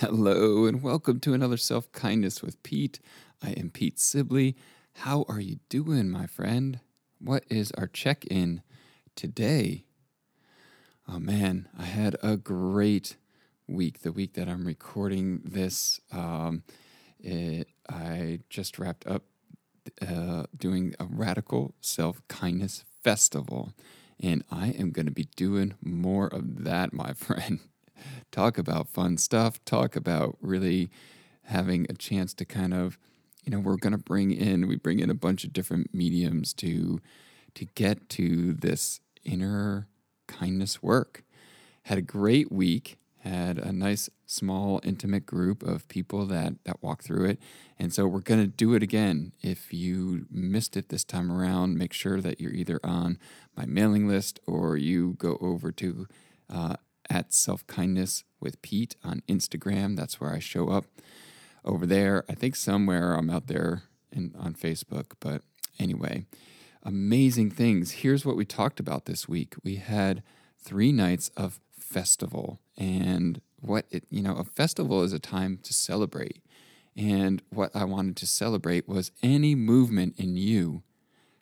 Hello, and welcome to another Self Kindness with Pete. I am Pete Sibley. How are you doing, my friend? What is our check in today? Oh man, I had a great week. The week that I'm recording this, um, it, I just wrapped up uh, doing a radical self kindness festival, and I am going to be doing more of that, my friend talk about fun stuff, talk about really having a chance to kind of, you know, we're going to bring in, we bring in a bunch of different mediums to to get to this inner kindness work. Had a great week, had a nice small intimate group of people that that walk through it. And so we're going to do it again. If you missed it this time around, make sure that you're either on my mailing list or you go over to uh, at Self Kindness with Pete on Instagram. That's where I show up over there. I think somewhere I'm out there in, on Facebook. But anyway, amazing things. Here's what we talked about this week. We had three nights of festival. And what it, you know, a festival is a time to celebrate. And what I wanted to celebrate was any movement in you,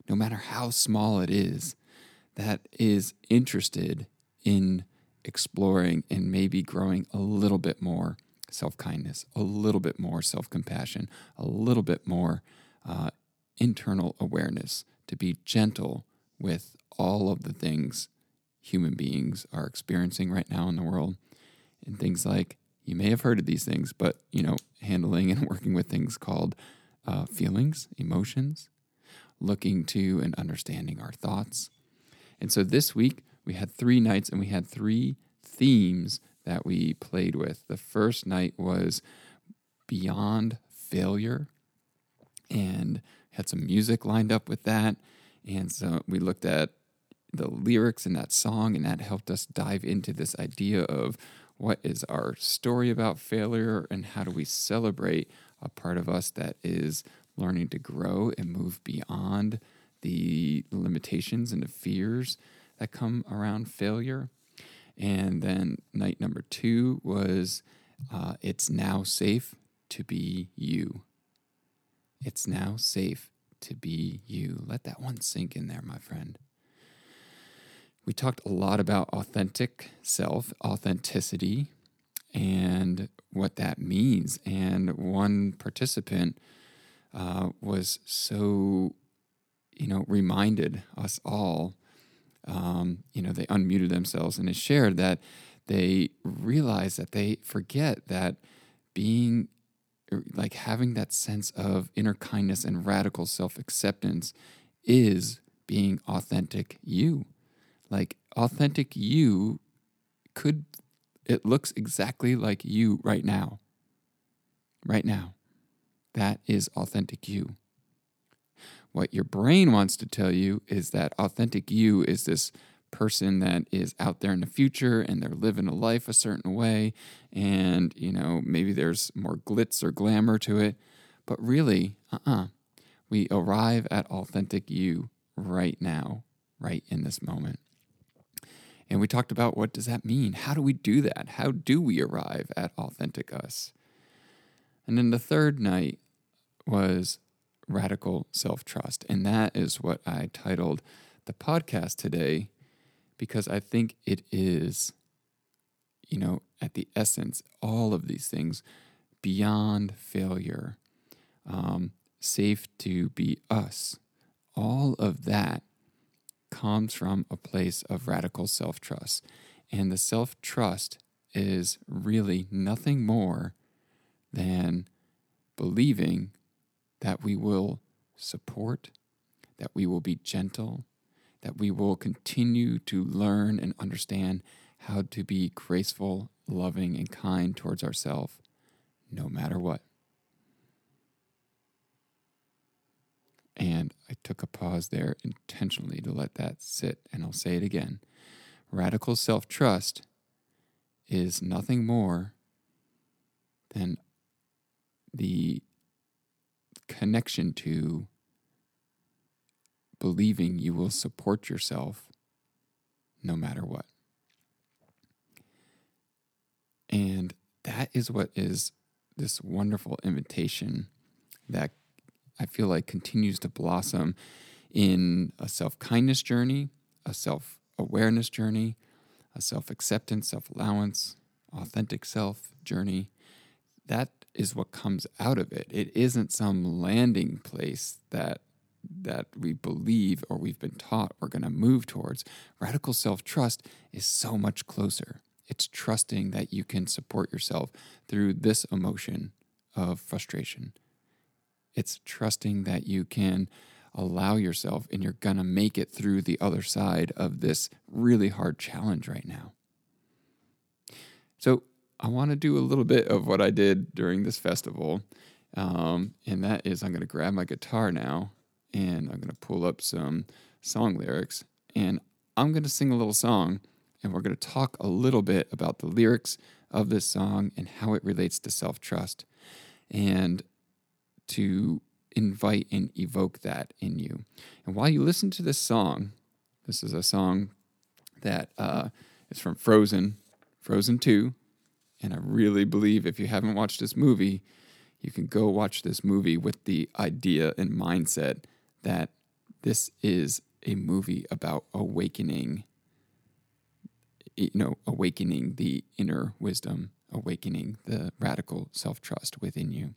no matter how small it is, that is interested in exploring and maybe growing a little bit more self kindness, a little bit more self compassion, a little bit more uh, internal awareness, to be gentle with all of the things human beings are experiencing right now in the world. And things like, you may have heard of these things, but, you know, handling and working with things called uh, feelings, emotions, looking to and understanding our thoughts. And so this week, we had three nights and we had three themes that we played with. The first night was Beyond Failure and had some music lined up with that. And so we looked at the lyrics in that song, and that helped us dive into this idea of what is our story about failure and how do we celebrate a part of us that is learning to grow and move beyond the limitations and the fears that come around failure. And then night number two was uh, It's Now Safe to Be You. It's now safe to be you. Let that one sink in there, my friend. We talked a lot about authentic self, authenticity, and what that means. And one participant uh, was so, you know, reminded us all um, you know, they unmuted themselves and they shared that they realize that they forget that being er, like having that sense of inner kindness and radical self acceptance is being authentic you. Like authentic you could, it looks exactly like you right now. Right now. That is authentic you. What your brain wants to tell you is that authentic you is this person that is out there in the future and they're living a life a certain way. And you know maybe there's more glitz or glamour to it. But really uh-uh. We arrive at authentic you right now right in this moment. And we talked about what does that mean? How do we do that? How do we arrive at authentic us? And then the third night was radical self trust. And that is what I titled the podcast today because I think it is, you know, at the essence, all of these things beyond failure, um, safe to be us, all of that comes from a place of radical self trust. And the self trust is really nothing more than believing that we will support, that we will be gentle, that we will continue to learn and understand how to be graceful, loving, and kind towards ourselves no matter what. And I took a pause there intentionally to let that sit, and I'll say it again. Radical self trust is nothing more than the connection to believing you will support yourself no matter what. And that is what is this wonderful invitation that I feel like continues to blossom in a self kindness journey, a self awareness journey, a self acceptance, self allowance, authentic self journey. That is what comes out of it. It isn't some landing place that that we believe or we've been taught we're going to move towards. Radical self trust is so much closer. It's trusting that you can support yourself through this emotion of frustration. It's trusting that you can allow yourself and you're going to make it through the other side of this really hard challenge right now. So, I want to do a little bit of what I did during this festival. Um, and that is, I'm going to grab my guitar now and I'm going to pull up some song lyrics and I'm going to sing a little song and we're going to talk a little bit about the lyrics of this song and how it relates to self trust and to invite and evoke that in you. And while you listen to this song, this is a song that uh, is from Frozen, Frozen 2. And I really believe if you haven't watched this movie, you can go watch this movie with the idea and mindset that this is a movie about awakening you know, awakening the inner wisdom, awakening the radical self trust within you.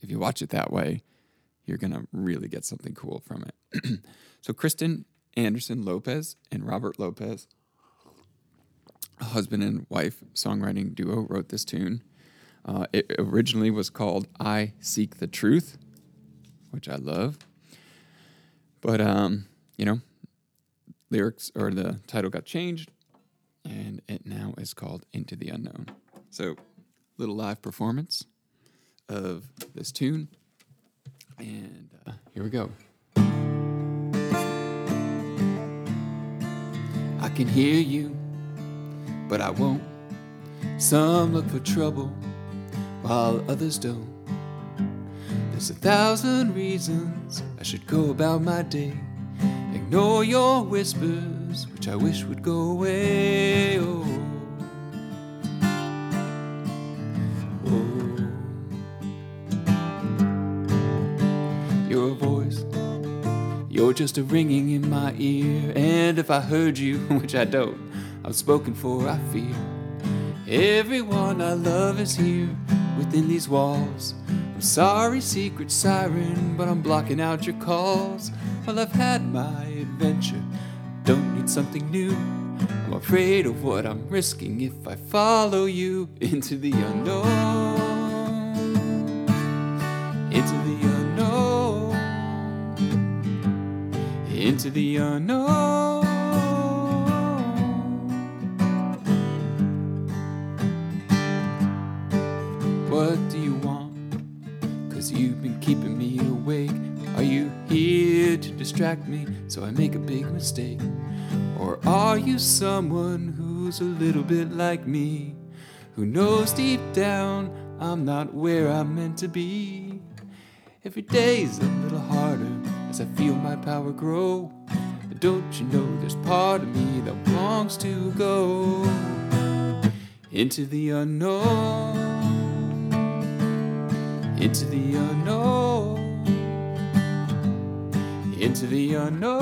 If you watch it that way, you're going to really get something cool from it. so, Kristen Anderson Lopez and Robert Lopez, husband and wife songwriting duo, wrote this tune. Uh, it originally was called I Seek the Truth, which I love. But, um, you know, lyrics or the title got changed, and it now is called Into the Unknown. So, little live performance of this tune, and uh, here we go. I can hear you, but I won't. Some look for trouble while others don't. There's a thousand reasons I should go about my day Ignore your whispers, which I wish would go away. Oh. oh. You're a voice, you're just a ringing in my ear. And if I heard you, which I don't, I'm spoken for, I fear. Everyone I love is here within these walls. I'm sorry, secret siren, but I'm blocking out your calls. Well, I've had my adventure, don't need something new. I'm afraid of what I'm risking if I follow you into the unknown. Into the unknown. Into the unknown. Me so I make a big mistake? Or are you someone who's a little bit like me, who knows deep down I'm not where I'm meant to be? Every day's a little harder as I feel my power grow. But don't you know there's part of me that longs to go into the unknown, into the unknown into the unknown.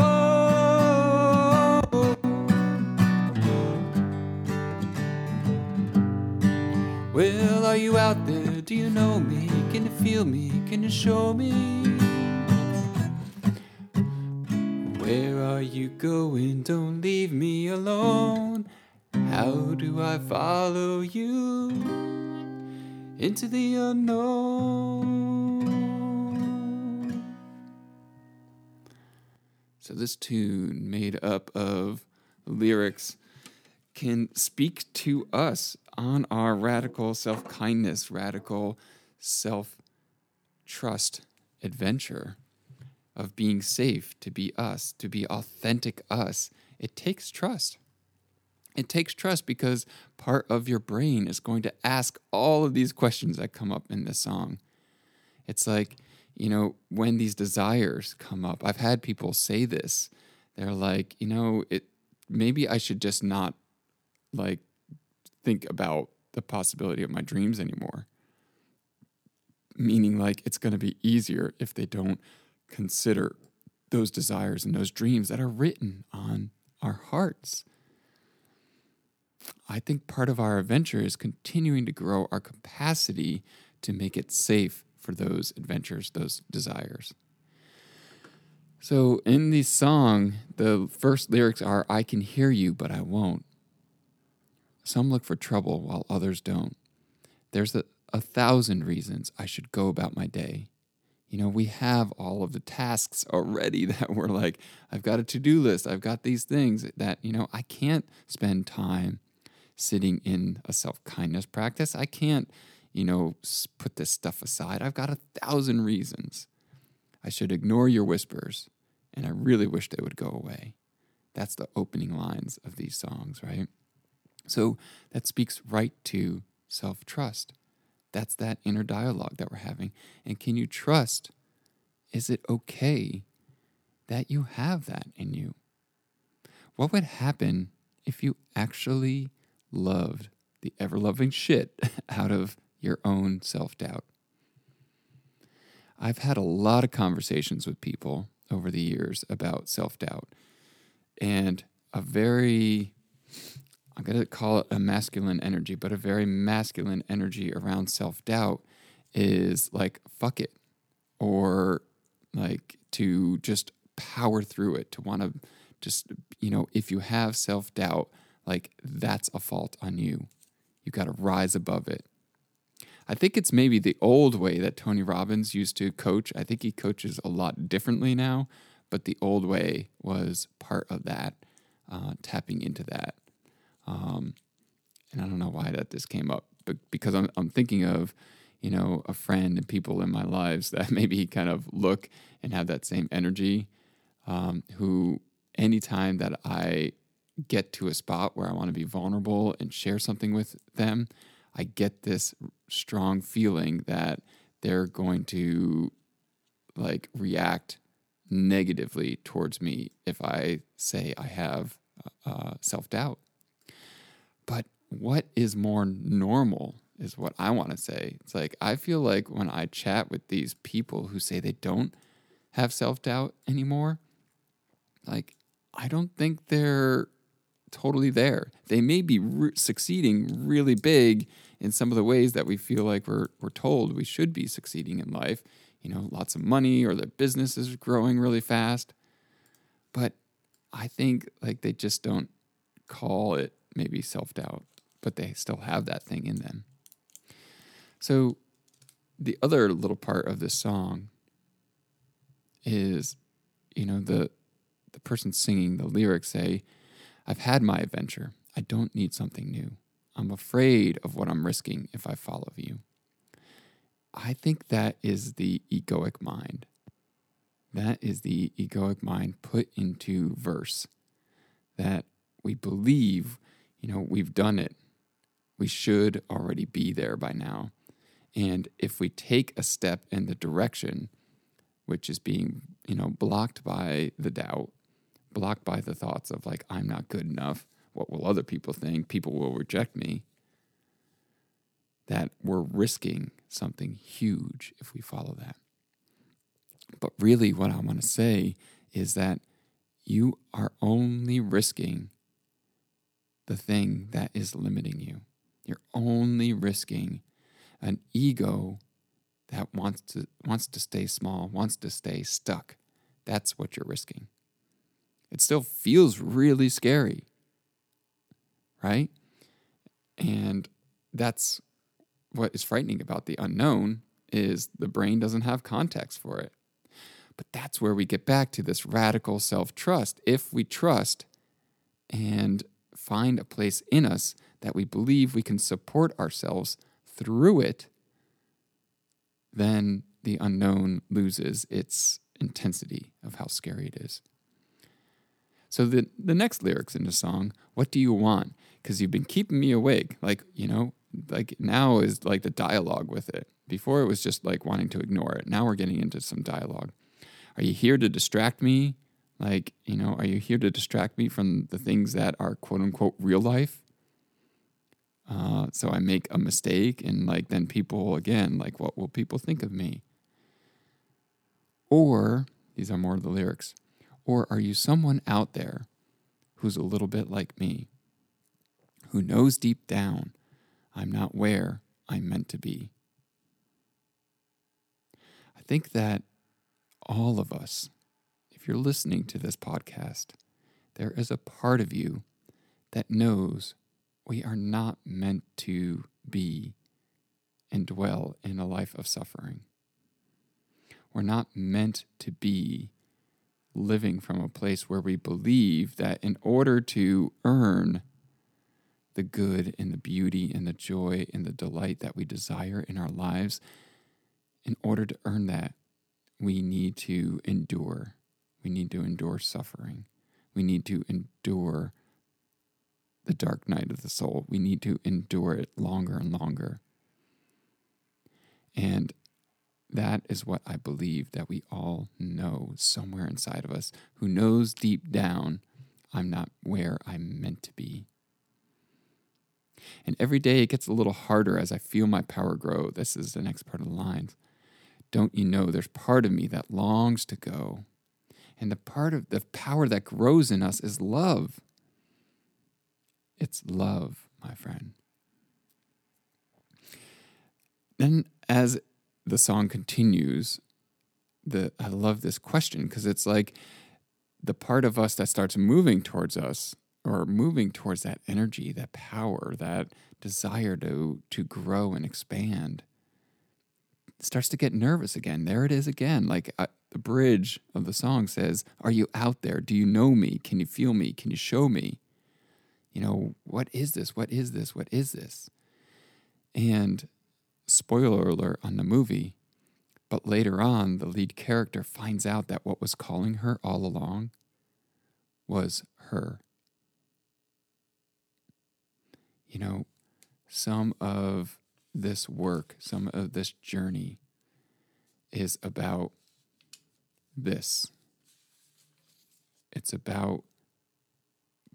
Well, are you out there? Do you know me? Can you feel me? Can you show me? Where are you going? Don't leave me alone. How do I follow you into the unknown? So, this tune made up of lyrics can speak to us on our radical self kindness, radical self trust adventure of being safe to be us, to be authentic us. It takes trust. It takes trust because part of your brain is going to ask all of these questions that come up in this song. It's like, you know, when these desires come up, I've had people say this. They're like, you know, it maybe I should just not like think about the possibility of my dreams anymore. Meaning, like, it's going to be easier if they don't consider those desires and those dreams that are written on our hearts. I think part of our adventure is continuing to grow our capacity to make it safe for those adventures, those desires. So in the song, the first lyrics are I can hear you, but I won't. Some look for trouble while others don't. There's a, a thousand reasons I should go about my day. You know, we have all of the tasks already that we're like, I've got a to do list, I've got these things that, you know, I can't spend time sitting in a self kindness practice. I can't, you know, put this stuff aside. I've got a thousand reasons. I should ignore your whispers, and I really wish they would go away. That's the opening lines of these songs, right? So that speaks right to self trust. That's that inner dialogue that we're having. And can you trust? Is it okay that you have that in you? What would happen if you actually loved the ever loving shit out of your own self doubt? I've had a lot of conversations with people over the years about self doubt and a very I'm going to call it a masculine energy, but a very masculine energy around self doubt is like, fuck it. Or like to just power through it, to want to just, you know, if you have self doubt, like that's a fault on you. You got to rise above it. I think it's maybe the old way that Tony Robbins used to coach. I think he coaches a lot differently now, but the old way was part of that, uh, tapping into that. Um, and I don't know why that this came up, but because I'm, I'm thinking of, you know, a friend and people in my lives that maybe kind of look and have that same energy. Um, who, anytime that I get to a spot where I want to be vulnerable and share something with them, I get this strong feeling that they're going to like react negatively towards me if I say I have uh, self doubt. But what is more normal is what I want to say. It's like I feel like when I chat with these people who say they don't have self doubt anymore, like I don't think they're totally there. They may be re- succeeding really big in some of the ways that we feel like we're, we're told we should be succeeding in life. You know, lots of money or their business is growing really fast. But I think like they just don't call it maybe self doubt, but they still have that thing in them. So, the other little part of this song is, you know, the the person singing the lyrics say, "I've had my adventure. I don't need something new. I'm afraid of what I'm risking if I follow you." I think that is the egoic mind. That is the egoic mind put into verse. That we believe you know, we've done it. We should already be there by now. And if we take a step in the direction, which is being, you know, blocked by the doubt, blocked by the thoughts of like, I'm not good enough. What will other people think? People will reject me. That we're risking something huge if we follow that. But really, what I want to say is that you are only risking the thing that is limiting you. You're only risking an ego that wants to wants to stay small, wants to stay stuck. That's what you're risking. It still feels really scary. Right? And that's what is frightening about the unknown is the brain doesn't have context for it. But that's where we get back to this radical self trust. If we trust and find a place in us that we believe we can support ourselves through it, then the unknown loses its intensity of how scary it is. So the the next lyrics in the song, what do you want? Because you've been keeping me awake. Like, you know, like now is like the dialogue with it. Before it was just like wanting to ignore it. Now we're getting into some dialogue. Are you here to distract me? Like, you know, are you here to distract me from the things that are quote unquote real life? Uh, so I make a mistake and like then people again, like what will people think of me? Or these are more of the lyrics. Or are you someone out there who's a little bit like me, who knows deep down I'm not where I'm meant to be? I think that all of us, if you're listening to this podcast, there is a part of you that knows we are not meant to be and dwell in a life of suffering. We're not meant to be living from a place where we believe that in order to earn the good and the beauty and the joy and the delight that we desire in our lives, in order to earn that, we need to endure. We need to endure suffering. We need to endure the dark night of the soul. We need to endure it longer and longer. And that is what I believe that we all know somewhere inside of us, who knows deep down, I'm not where I'm meant to be. And every day it gets a little harder as I feel my power grow. This is the next part of the lines. Don't you know there's part of me that longs to go? And the part of the power that grows in us is love. It's love, my friend. Then, as the song continues, the I love this question because it's like the part of us that starts moving towards us or moving towards that energy, that power, that desire to to grow and expand starts to get nervous again. There it is again. Like uh, the bridge of the song says, "Are you out there? Do you know me? Can you feel me? Can you show me?" You know, what is this? What is this? What is this? And spoiler alert on the movie, but later on, the lead character finds out that what was calling her all along was her. You know, some of this work, some of this journey is about this. It's about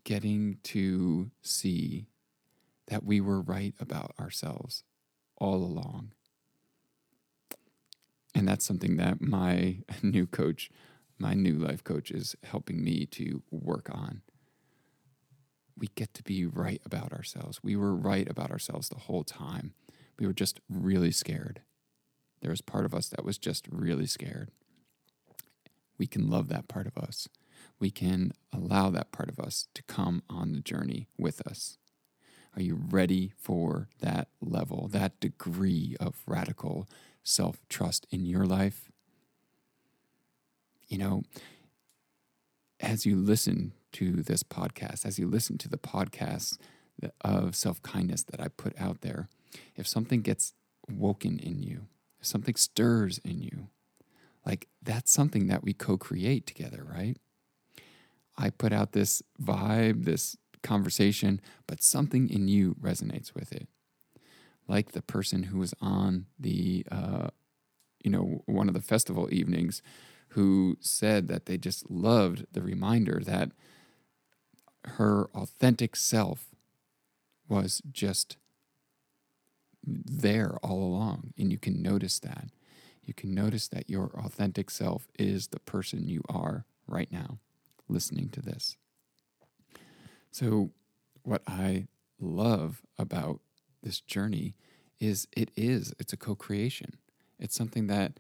getting to see that we were right about ourselves all along. And that's something that my new coach, my new life coach, is helping me to work on. We get to be right about ourselves. We were right about ourselves the whole time. We were just really scared. There was part of us that was just really scared. We can love that part of us. We can allow that part of us to come on the journey with us. Are you ready for that level, that degree of radical self trust in your life? You know, as you listen to this podcast, as you listen to the podcasts of self kindness that I put out there, if something gets woken in you, if something stirs in you, like that's something that we co create together, right? I put out this vibe, this conversation, but something in you resonates with it. Like the person who was on the, uh, you know, one of the festival evenings who said that they just loved the reminder that her authentic self was just there all along. And you can notice that. You can notice that your authentic self is the person you are right now, listening to this. So, what I love about this journey is it is it's a co-creation. It's something that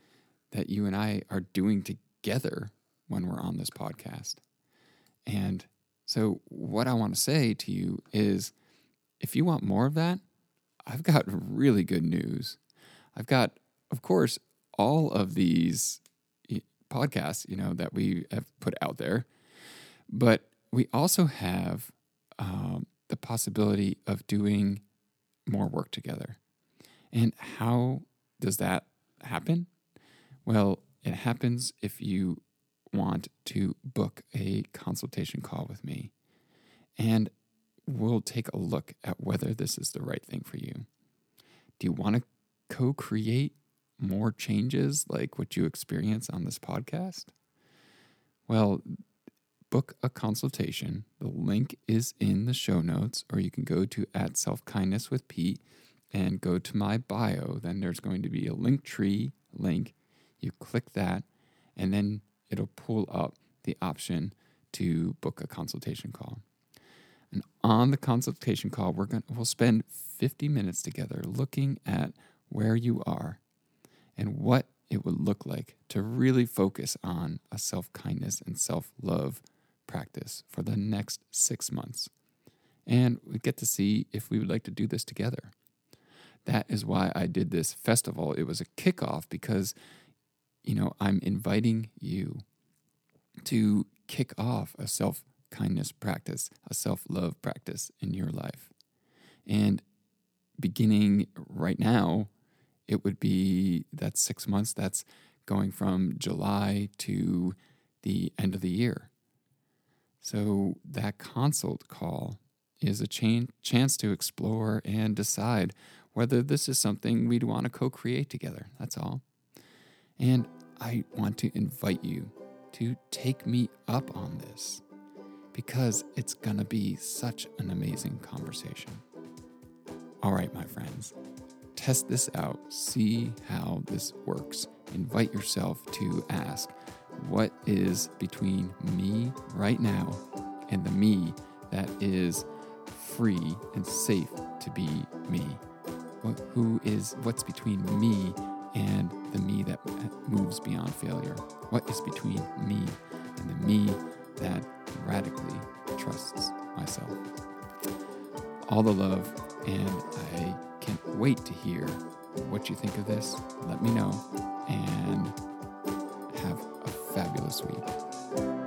that you and I are doing together when we're on this podcast. And so what I want to say to you is if you want more of that, I've got really good news. I've got of course all of these eh, podcasts, you know, that we have put out there. But we also have um, the possibility of doing more work together. And how does that happen? Well, it happens if you want to book a consultation call with me. And we'll take a look at whether this is the right thing for you. Do you want to co create more changes like what you experience on this podcast? Well, book a consultation. The link is in the show notes, or you can go to at self kindness with Pete and go to my bio. Then there's going to be a link tree link. You click that, and then it'll pull up the option to book a consultation call. And on the consultation call, we're going to, we'll spend 50 minutes together looking at where you are and what it would look like to really focus on a self kindness and self love practice for the next six months. And we get to see if we would like to do this together. That is why I did this festival. It was a kickoff because, you know, I'm inviting you to kick off a self kindness practice, a self love practice in your life. And beginning right now, it would be that six months that's going from July to the end of the year. So that consult call is a ch- chance to explore and decide whether this is something we'd want to co create together. That's all. And I want to invite you to take me up on this because it's going to be such an amazing conversation. All right, my friends, test this out, see how this works. Invite yourself to ask, what is between me right now and the me that is free and safe to be me? What, who is what's between me and the me that moves beyond failure? What is between me and the me that radically trusts myself? All the love, and I can't wait to hear what you think of this. Let me know, and have fabulous week.